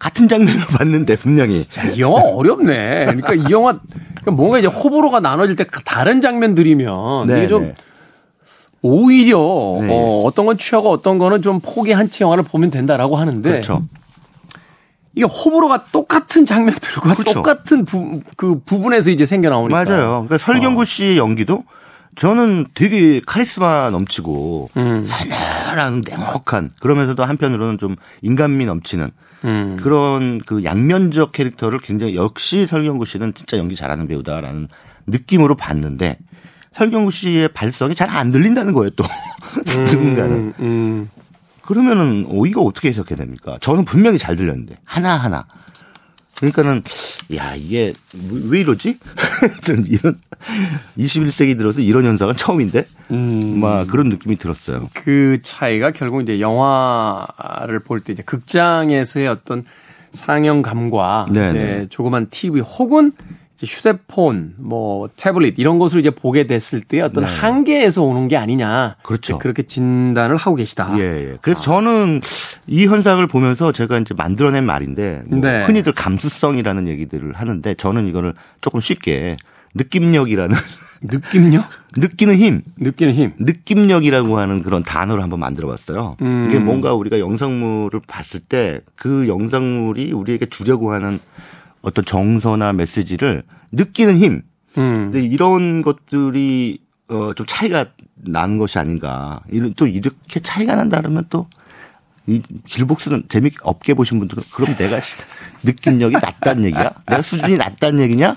같은 장면을 봤는데 분명히 이 영화 어렵네. 그러니까 이 영화 그러니까 뭔가 이제 호불호가 나눠질 때 다른 장면들이면 이게 좀 네. 오히려 네. 어, 어떤 건 취하고 어떤 거는 좀 포기한 채 영화를 보면 된다라고 하는데 그렇죠. 이게 호불호가 똑같은 장면들과 그렇죠. 똑같은 부, 그 부분에서 이제 생겨 나오니까 맞아요. 그러니까 어. 설경구 씨의 연기도 저는 되게 카리스마 넘치고 음. 서늘한 냉혹한 그러면서도 한편으로는 좀 인간미 넘치는 음. 그런 그 양면적 캐릭터를 굉장히 역시 설경구 씨는 진짜 연기 잘하는 배우다라는 느낌으로 봤는데 설경구 씨의 발성이 잘 안 들린다는 거예요 또 누군가는 음, 음. 그러면은 어, 이거 어떻게 해석해야 됩니까? 저는 분명히 잘 들렸는데 하나 하나. 그러니까는 야 이게 왜- 왜 이러지? 좀 이런 21세기 들어서 이런 현상은 처음인데 음. 막 그런 느낌이 들었어요. 그 차이가 결국 이제 영화를 볼 때 이제 극장에서의 어떤 상영감과 네네. 이제 조그만 TV 혹은 휴대폰, 뭐 태블릿 이런 것을 이제 보게 됐을 때 어떤 네. 한계에서 오는 게 아니냐. 그렇죠. 그렇게 진단을 하고 계시다. 예, 예. 그래서 저는 이 현상을 보면서 제가 이제 만들어낸 말인데 뭐 네. 흔히들 감수성이라는 얘기들을 하는데 저는 이거를 조금 쉽게 느낌력이라는 느낌력? 느끼는 힘 느끼는 힘. 느낌력이라고 하는 그런 단어를 한번 만들어 봤어요. 음. 이게 뭔가 우리가 영상물을 봤을 때 그 영상물이 우리에게 주려고 하는 어떤 정서나 메시지를 느끼는 힘. 음. 근데 이런 것들이 어, 좀 차이가 나는 것이 아닌가. 이런 또 이렇게 차이가 난다 그러면 또 이 길복수는 재밌게 없게 보신 분들은 그럼 내가 시- 느낌력이 낮다는 얘기야? 내가 수준이 낮다는 얘기냐?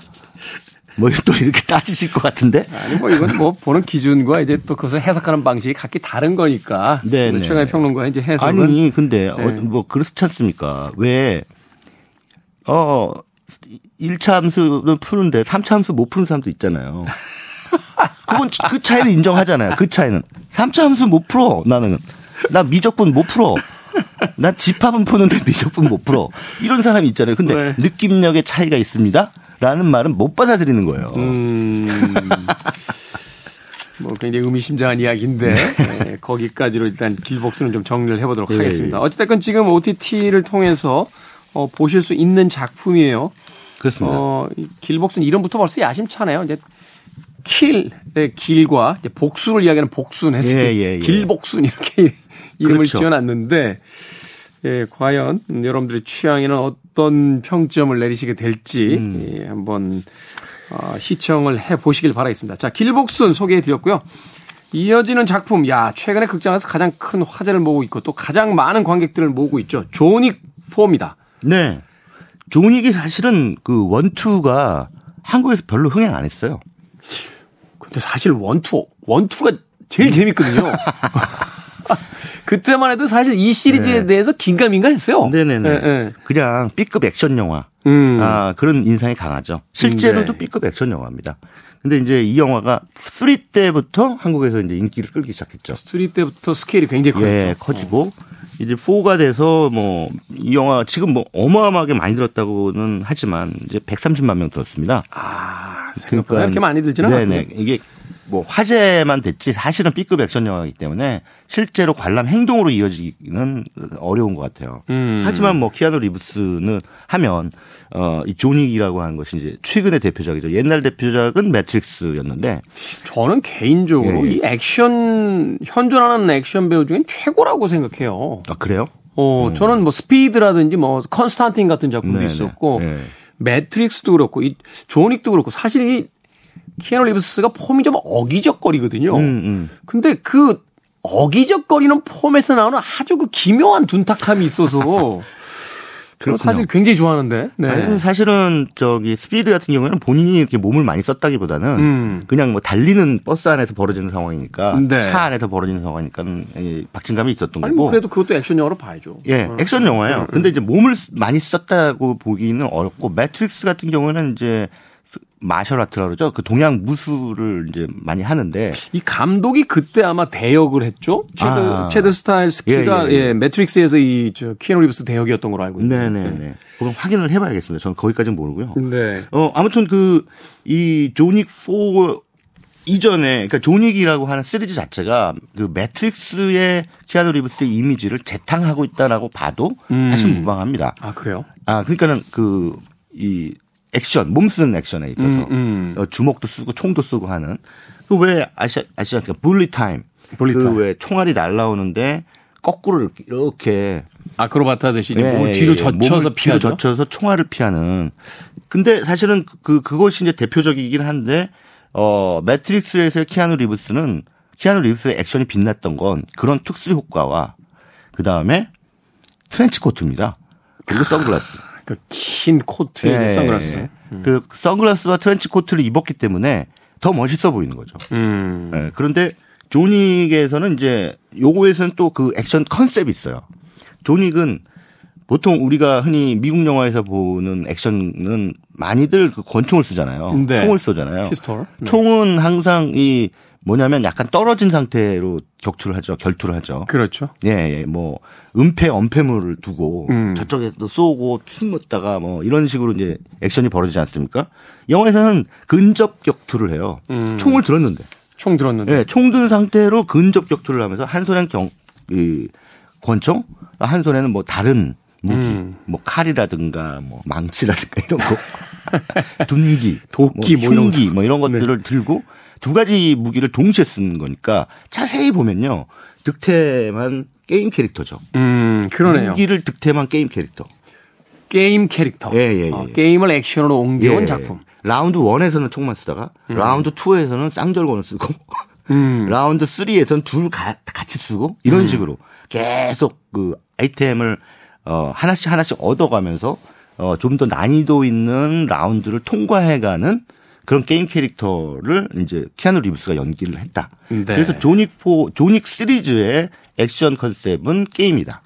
뭐또 이렇게 따지실 것 같은데. 아니 뭐 이건 뭐 보는 기준과 이제 또 그것을 해석하는 방식이 각기 다른 거니까. 네, 네. 최강의 평론가의 이제 해석은 아니 근데 어, 네. 뭐 그렇지 않습니까? 왜 어, 1차 함수는 푸는데 3차 함수 못 푸는 사람도 있잖아요. 그건 그 차이는 인정하잖아요. 그 차이는. 3차 함수 못 풀어, 나는. 나 미적분 못 풀어. 나 집합은 푸는데 미적분 못 풀어. 이런 사람이 있잖아요. 근데 네. 느낌력의 차이가 있습니다. 라는 말은 못 받아들이는 거예요. 음. 뭐 굉장히 의미심장한 이야기인데 네, 거기까지로 일단 길복수는 좀 정리를 해보도록 예, 하겠습니다. 예. 어찌됐건 지금 OTT를 통해서 어, 보실 수 있는 작품이에요. 그렇습니다. 어, 이 길복수는 이름부터 벌써 야심차네요. 이제 킬의 길과 이제 복수를 이야기하는 해서 예, 예, 예. 길복순 이렇게 이름을 그렇죠. 지어놨는데 예, 과연 여러분들의 취향에는 어떤 평점을 내리시게 될지 음. 예, 한번 어, 시청을 해 보시길 바라겠습니다. 자, 길복순 소개해 드렸고요. 이어지는 작품, 야, 최근에 극장에서 가장 큰 화제를 모으고 있고 또 가장 많은 관객들을 모으고 있죠. 조닉 4입니다. 네. 조닉이 사실은 그 원투가 한국에서 별로 흥행 안 했어요. 근데 사실 원투, 원투가 제일 재밌거든요. 그때만 해도 사실 이 시리즈에 네. 대해서 긴가민가했어요. 네네네. 예, 예. 그냥 B급 액션 영화. 음. 아, 그런 인상이 강하죠. 실제로도 네. B급 액션 영화입니다. 근데 이제 이 영화가 3 때부터 한국에서 이제 인기를 끌기 시작했죠. 3 때부터 스케일이 굉장히 컸죠. 예, 커지고 이제 4가 돼서 뭐 이 영화 지금 뭐 어마어마하게 많이 들었다고는 하지만 이제 130만 명 들었습니다. 아, 생각보다 이렇게 많이 들지는 그러니까 네네. 이게 뭐 화제만 됐지 사실은 B급 액션 영화이기 때문에 실제로 관람 행동으로 이어지기는 어려운 것 같아요. 음. 하지만 뭐 키아누 리브스는 하면 어이 조닉이라고 하는 것이 이제 최근의 대표작이죠. 옛날 대표작은 매트릭스였는데 저는 개인적으로 예, 예. 이 액션 현존하는 액션 배우 중엔 최고라고 생각해요. 아 그래요? 어, 저는 뭐 스피드라든지 뭐 컨스탄틴 같은 작품도 네네. 있었고 예. 매트릭스도 그렇고 이 존 윅도 그렇고 사실 이 키아누 리브스가 폼이 좀 어기적거리거든요. 음, 음. 근데 그 어기적거리는 폼에서 나오는 아주 그 기묘한 둔탁함이 있어서 그렇군요. 사실 굉장히 좋아하는데. 네. 아니, 사실은 저기 스피드 같은 경우에는 본인이 이렇게 몸을 많이 썼다기보다는 음. 그냥 뭐 달리는 버스 안에서 벌어지는 상황이니까 네. 차 안에서 벌어지는 상황이니까 이 박진감이 있었던 아니 거고. 뭐 그래도 그것도 액션 영화로 봐야죠. 예, 어. 액션 영화예요. 음, 근데 이제 몸을 쓰- 많이 썼다고 보기는 어렵고 매트릭스 같은 경우는 이제 martial art라 그러죠. 그 동양 무술을 이제 많이 하는데 이 감독이 그때 아마 대역을 했죠. 채드, 아. 채드 스타헬스키가 예, 예, 예, 예. 매트릭스에서 이저 키아누 리브스 대역이었던 걸로 알고 있는데. 네네 네. 그럼 확인을 해봐야겠습니다. 저는 거기까지는 모르고요. 네. 어 아무튼 그 이 존 윅 4 이전에 그러니까 존 윅이라고 하는 시리즈 자체가 그 매트릭스의 키아누 리브스의 이미지를 재탕하고 있다라고 봐도 음. 사실 무방합니다. 아 그래요? 아 그러니까는 그 이 액션 몸 쓰는 액션에 있어서 음, 음. 어, 주먹도 쓰고 총도 쓰고 하는 그 왜 아시아 아시아 그 bullet time bullet time. 그왜 총알이 날라오는데 거꾸로 이렇게, 아크로바트 하듯이 이제 예, 몸을 예, 뒤로 예. 젖혀서 몸을 뒤로 피하죠. 젖혀서 총알을 피하는. 근데 사실은 그 그것이 이제 대표적이긴 한데 어 매트릭스에서의 키아누 리브스는 키아누 리브스의 액션이 빛났던 건 그런 특수 효과와 그 다음에 트렌치 코트입니다. 그리고 선글라스. 그 긴 코트에 예, 선글라스. 예. 그 선글라스와 트렌치 코트를 입었기 때문에 더 멋있어 보이는 거죠. 음. 예, 그런데 존 윅에서는 이제 요거에서는 또 그 액션 concept이 있어요. 조닉은 보통 우리가 흔히 미국 영화에서 보는 액션은 많이들 그 권총을 쓰잖아요. 네. 총을 쏘잖아요. 피스톨. 네. 총은 항상 이 뭐냐면 약간 떨어진 상태로 격투를 하죠. 결투를 하죠. 그렇죠. 예, 예, 뭐 은폐, 엄폐물을 두고 음. 저쪽에도 쏘고 숨었다가 뭐 이런 식으로 이제 액션이 벌어지지 않습니까? 영화에서는 근접 격투를 해요. 음. 총을 들었는데, 총 들었는데. 예, 총 든 상태로 근접 격투를 하면서 한 손엔 경, 이 권총, 한 손에는 뭐 다른 무기, 음. 뭐 칼이라든가 뭐 망치라든가 이런 거, 둔기, 도끼 뭐뭐 흉기, 뭐 이런 것들을 들고 두 가지 무기를 동시에 쓰는 거니까 자세히 보면요 득템한 게임 캐릭터죠. 음, 그러네요. 무기를 득템한 게임 캐릭터. 게임 캐릭터. 예, 예, 예. 어, 게임을 액션으로 옮겨온 예. 작품. 라운드 1에서는 총만 쓰다가 라운드 2에서는 쌍절곤을 쓰고 음. 라운드 3에서는 둘 가- 같이 쓰고 이런 식으로 계속 그 아이템을 어 하나씩 하나씩 얻어가면서 어 좀 더 난이도 있는 라운드를 통과해가는 그런 게임 캐릭터를 이제 키아누 리브스가 연기를 했다. 네. 그래서 존 윅 4 존 윅 시리즈의 액션 concept은 게임이다.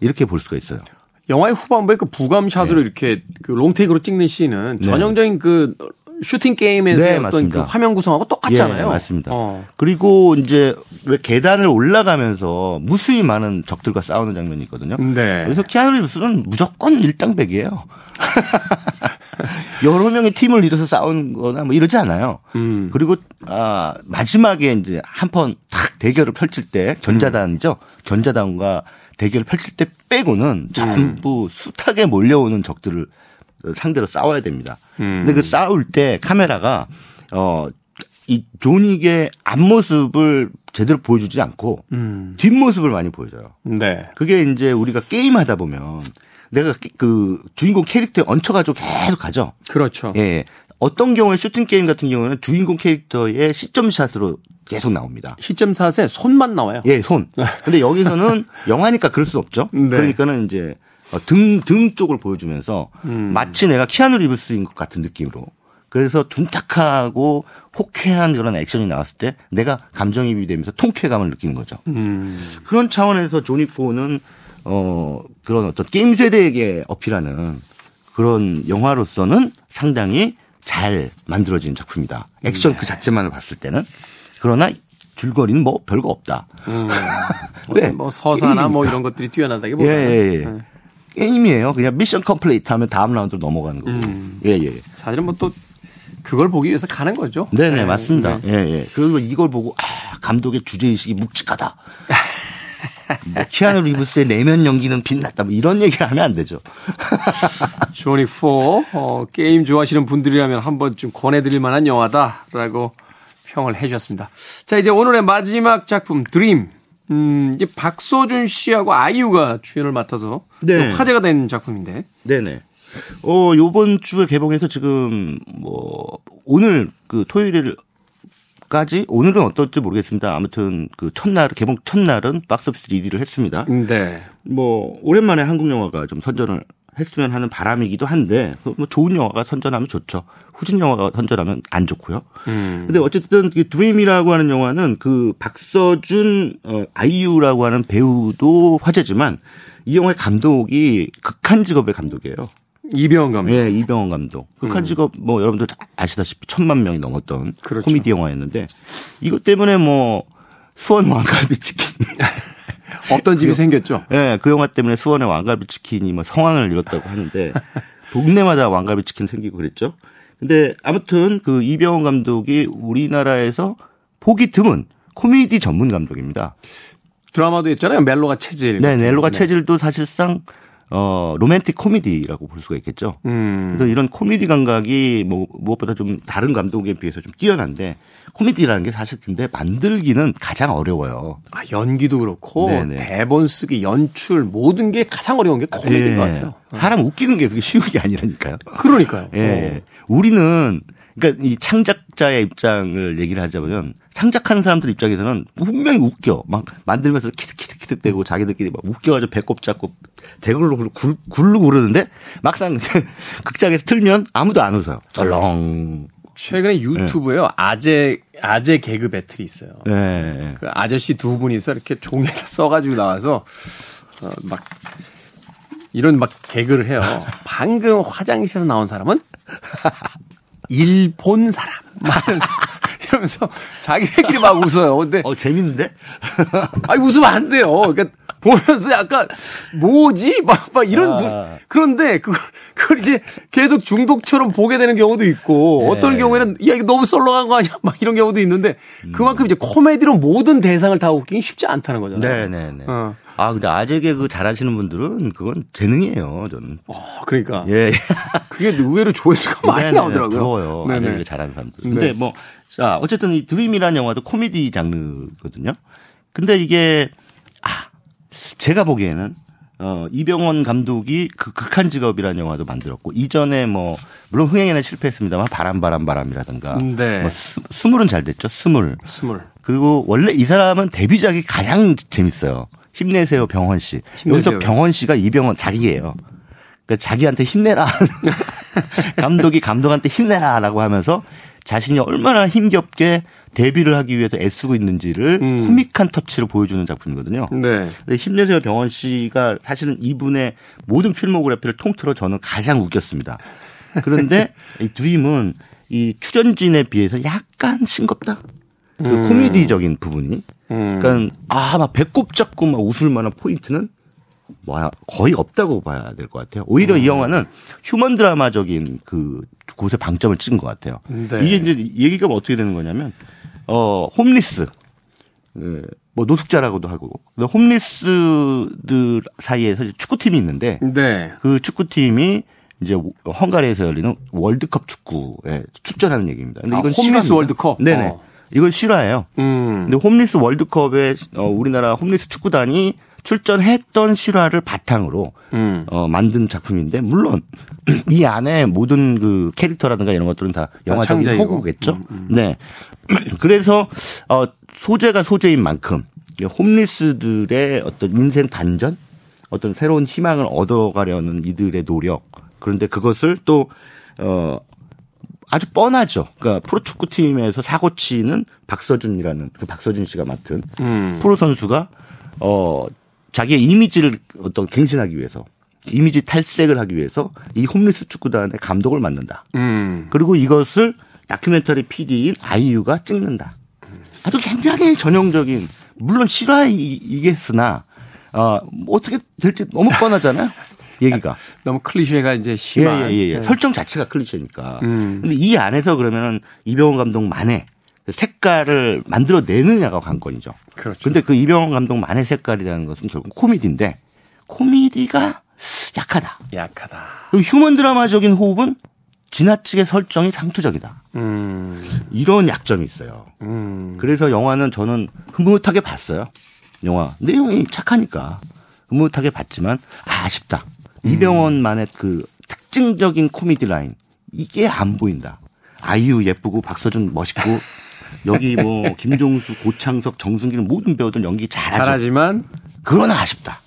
이렇게 볼 수가 있어요. 영화의 후반부에 그 부감shot으로 이렇게 그 long take로 찍는 scene은 네. 전형적인 그 슈팅 게임에서 네, 어떤. 그 화면 구성하고 똑같잖아요. 예, 맞습니다. 어. 그리고 이제 왜 계단을 올라가면서 무수히 많은 적들과 싸우는 장면이 있거든요. 네. 그래서 키아누 리브스는 무조건 일당백이에요. 여러 명의 팀을 이뤄서 싸우거나 뭐 이러지 않아요. 음. 그리고 아 마지막에 이제 한 번 탁 대결을 펼칠 때 견자단이죠. 견자단과 대결을 펼칠 때 빼고는 전부 숱하게 몰려오는 적들을 상대로 싸워야 됩니다. 음. 근데 그 싸울 때 카메라가 어이 조닉의 앞모습을 제대로 보여주지 않고 음. 뒷모습을 많이 보여줘요. 네. 그게 이제 우리가 게임하다 보면 내가 그 주인공 캐릭터에 얹혀가지고 계속 가죠. 그렇죠. 예. 어떤 경우에 슈팅 게임 같은 경우에는 주인공 캐릭터의 시점샷으로 계속 나옵니다. 시점 샷에 손만 나와요. 예, 손. 근데 여기서는 영화니까 그럴 수 없죠. 네. 그러니까는 이제 어, 등, 등 쪽을 보여주면서 음. 마치 내가 키아누 리브스인 것 같은 느낌으로. 그래서 둔탁하고 호쾌한 그런 액션이 나왔을 때 내가 감정이입이 되면서 통쾌감을 느끼는 거죠. 음. 그런 차원에서 존 윅 four는 어 그런 어떤 게임 세대에게 어필하는 그런 영화로서는 상당히 잘 만들어진 작품이다. 액션 그 자체만을 봤을 때는 그러나 줄거리는 뭐 별거 없다. 음. 왜? 뭐 서사나 뭐 이런 것들이 예, 뛰어나다기보다는 예, 예. 네. 게임이에요. 그냥 mission complete 하면 다음 라운드로 넘어가는 거고. 음. 예, 예. 사실은 뭐 또 그걸 보기 위해서 가는 거죠. 네네, 네, 맞습니다. 네. 예, 예. 그리고 이걸 보고, 아, 감독의 주제의식이 묵직하다. 뭐, 키아누 리브스의 내면 연기는 빛났다. 뭐 이런 얘기를 하면 안 되죠. 존 윅 4 어, 게임 좋아하시는 분들이라면 한 번쯤 권해드릴 만한 영화다라고 평을 해주셨습니다. 자 이제 오늘의 마지막 작품 드림. 음, 이제 박소준 씨하고 아이유가 주연을 맡아서 네. 또 화제가 된 작품인데. 네네. 어, 요번 주에 개봉해서 지금, 뭐, 오늘 그 토요일 까지, 오늘은 어떨지 모르겠습니다. 아무튼 그 첫날, 개봉 첫날은 박스오피스 1위를 했습니다. 네. 뭐, 오랜만에 한국 영화가 좀 선전을 했으면 하는 바람이기도 한데, 뭐 좋은 영화가 선전하면 좋죠. 후진 영화가 선전하면 안 좋고요. 음. 근데 어쨌든 그 드림이라고 하는 영화는 그 박서준 어, 아이유라고 하는 배우도 화제지만 이 영화의 감독이 극한 직업의 감독이에요. 이병헌 감독. 예, 이병헌 감독. 극한 직업 뭐 여러분들 다 아시다시피 천만 명이 넘었던 그렇죠. 코미디 영화였는데 이것 때문에 뭐 수원 왕갈비 치킨이 없던 집이 생겼죠. 예, 그 영화 때문에 수원의 왕갈비 치킨이 뭐 성황을 이뤘다고 하는데 동네마다 왕갈비 치킨 생기고 그랬죠. 근데 아무튼 그 이병헌 감독이 우리나라에서 보기 드문 코미디 전문 감독입니다. 드라마도 했잖아요. 멜로가 체질. 네. 넬로가 네. 체질도 사실상 어 로맨틱 코미디라고 볼 수가 있겠죠. 음. 그래서 이런 코미디 감각이 뭐 무엇보다 좀 다른 감독에 비해서 좀 뛰어난데 코미디라는 게 사실 근데 만들기는 가장 어려워요. 아, 연기도 그렇고 네네. 대본 쓰기, 연출 모든 게 가장 어려운 게 코미디인 예. 것 같아요. 사람 웃기는 게 그게 쉬운 게 아니라니까요. 그러니까요. 예. 우리는 그러니까 이 창작자의 입장을 얘기를 하자면 창작하는 사람들 입장에서는 분명히 웃겨. 막 만들면서 키득키득 키득대고 자기들끼리 막 웃겨가지고 배꼽 잡고 대걸로 굴, 굴르고 그러는데 막상 극장에서 틀면 아무도 안 웃어요. 썰렁. 최근에 유튜브에요. 아재 아재 개그 배틀이 있어요. 예. 예. 그 아저씨 두 분이서 이렇게 종이에다 써가지고 나와서 어, 막 이런 막 개그를 해요. 방금 화장실에서 나온 사람은 일본 사람. 이러면서 자기들끼리 막 웃어요. 근데 어, 재밌는데? 아니 웃으면 안 돼요. 그러니까 보면서 약간 뭐지 막, 막 이런 분- 아. 그런데 그걸 그걸 이제 계속 중독처럼 보게 되는 경우도 있고 네. 어떤 경우에는 야 이거 너무 썰렁한 거 아니야 막 이런 경우도 있는데 그만큼 이제 코미디로 모든 대상을 다 웃기긴 쉽지 않다는 거잖아요. 네네네. 어. 아, 근데 아재 개그 잘하시는 분들은 그건 재능이에요, 저는. 어, 그러니까 예. 그게 의외로 조회수가 많이 네네, 나오더라고요. 부러워요. 네네. 아재 개그 잘하는 사람들. 근데 네. 뭐, 자, 어쨌든 이 드림이라는 영화도 코미디 장르거든요. 근데 이게, 아, 제가 보기에는, 어, 이병헌 감독이 그 극한 직업이라는 영화도 만들었고, 이전에 뭐, 물론 흥행에는 실패했습니다만, 바람, 바람, 바람이라든가. 네. 뭐, 스, 스물은 잘 됐죠, 스물. 스물. 그리고 원래 이 사람은 데뷔작이 가장 재밌어요. 힘내세요, 병헌 씨. 힘내세요. 여기서 병헌 씨가 이병헌 자기예요. 그러니까 자기한테 힘내라. 감독이 감독한테 힘내라라고 하면서 자신이 얼마나 힘겹게 데뷔를 하기 위해서 애쓰고 있는지를 음. 코믹한 터치로 보여주는 작품이거든요. 네. 근데 힘내세요 병원 씨가 사실은 이분의 모든 필모그래피를 통틀어 저는 가장 웃겼습니다. 그런데 이 드림은 이 출연진에 비해서 약간 싱겁다. 그 음. 코미디적인 부분이. 음. 그러니까 아 막 배꼽 잡고 막 웃을 만한 포인트는 뭐 거의 없다고 봐야 될 것 같아요. 오히려 이 영화는 휴먼 드라마적인 그 곳에 방점을 찍은 것 같아요. 네. 이게 이제 얘기가 뭐 어떻게 되는 거냐면 어 홈리스 예, 뭐 노숙자라고도 하고 홈리스들 사이에서 축구팀이 있는데 네. 그 축구팀이 이제 헝가리에서 열리는 월드컵 축구에 출전하는 얘기입니다. 근데 아, 이건 홈리스 실화입니다. 월드컵? 네네. 어. 이건 실화예요. 음. 근데 홈리스 월드컵에 어, 우리나라 홈리스 축구단이 출전했던 실화를 바탕으로 음. 어, 만든 작품인데 물론 이 안에 모든 그 캐릭터라든가 이런 것들은 다 영화적인 창작이고. 허구겠죠. 네. 그래서 어, 소재가 소재인 만큼 이 홈리스들의 어떤 인생 반전, 어떤 새로운 희망을 얻어가려는 이들의 노력. 그런데 그것을 또 어, 아주 뻔하죠. 그러니까 프로축구 팀에서 사고 치는 박서준이라는 그 박서준 씨가 맡은 음. 프로 선수가 어 자기의 이미지를 어떤 갱신하기 위해서 이미지 탈색을 하기 위해서 이 홈리스 축구단의 감독을 맡는다. 음. 그리고 이것을 다큐멘터리 PD인 아이유가 찍는다. 아주 굉장히 전형적인 물론 실화이겠으나 어, 뭐 어떻게 될지 너무 뻔하잖아요. 얘기가. 너무 클리셰가 이제 심한. 예, 예, 예. 네. 설정 자체가 클리셰니까. 음. 근데 이 안에서 그러면 이병헌 감독만의 그 색깔을 만들어내느냐가 관건이죠. 그렇죠. 근데 그 이병헌 감독 만의 색깔이라는 것은 결국 코미디인데 코미디가 약하다. 약하다. 그리고 휴먼 드라마적인 호흡은 지나치게 설정이 상투적이다. 음. 이런 약점이 있어요. 음. 그래서 영화는 저는 흐뭇하게 봤어요. 영화 내용이 착하니까 흐뭇하게 봤지만 아, 아쉽다. 이병헌만의 그 특징적인 코미디 라인 이게 안 보인다. 아이유 예쁘고 박서준 멋있고 여기 뭐 김종수, 고창석, 정승기는 모든 배우들 연기 잘하죠. 잘하지만 그러나 아쉽다.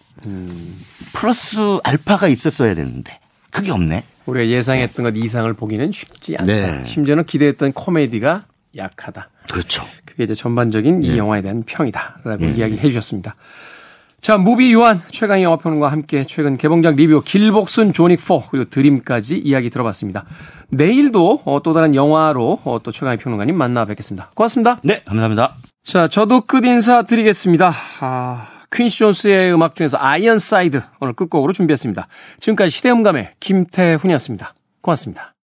플러스 알파가 있었어야 되는데 그게 없네. 우리가 예상했던 것 이상을 보기는 쉽지 않다. 네. 심지어는 기대했던 코미디가 약하다. 그렇죠. 그게 이제 전반적인 예. 이 영화에 대한 평이다라고 이야기해 주셨습니다. 자, 무비 요한 최광희 영화평론가와 함께 최근 개봉작 리뷰 길복순 존 윅 4 그리고 드림까지 이야기 들어봤습니다. 내일도 어, 또 다른 영화로 어, 또 최광희 평론가님 만나 뵙겠습니다. 고맙습니다. 네, 감사합니다. 자, 저도 끝 인사 드리겠습니다. 아, 퀸시 존스의 음악 중에서 아이언 사이드 오늘 끝곡으로 준비했습니다. 지금까지 시대음감의 김태훈이었습니다. 고맙습니다.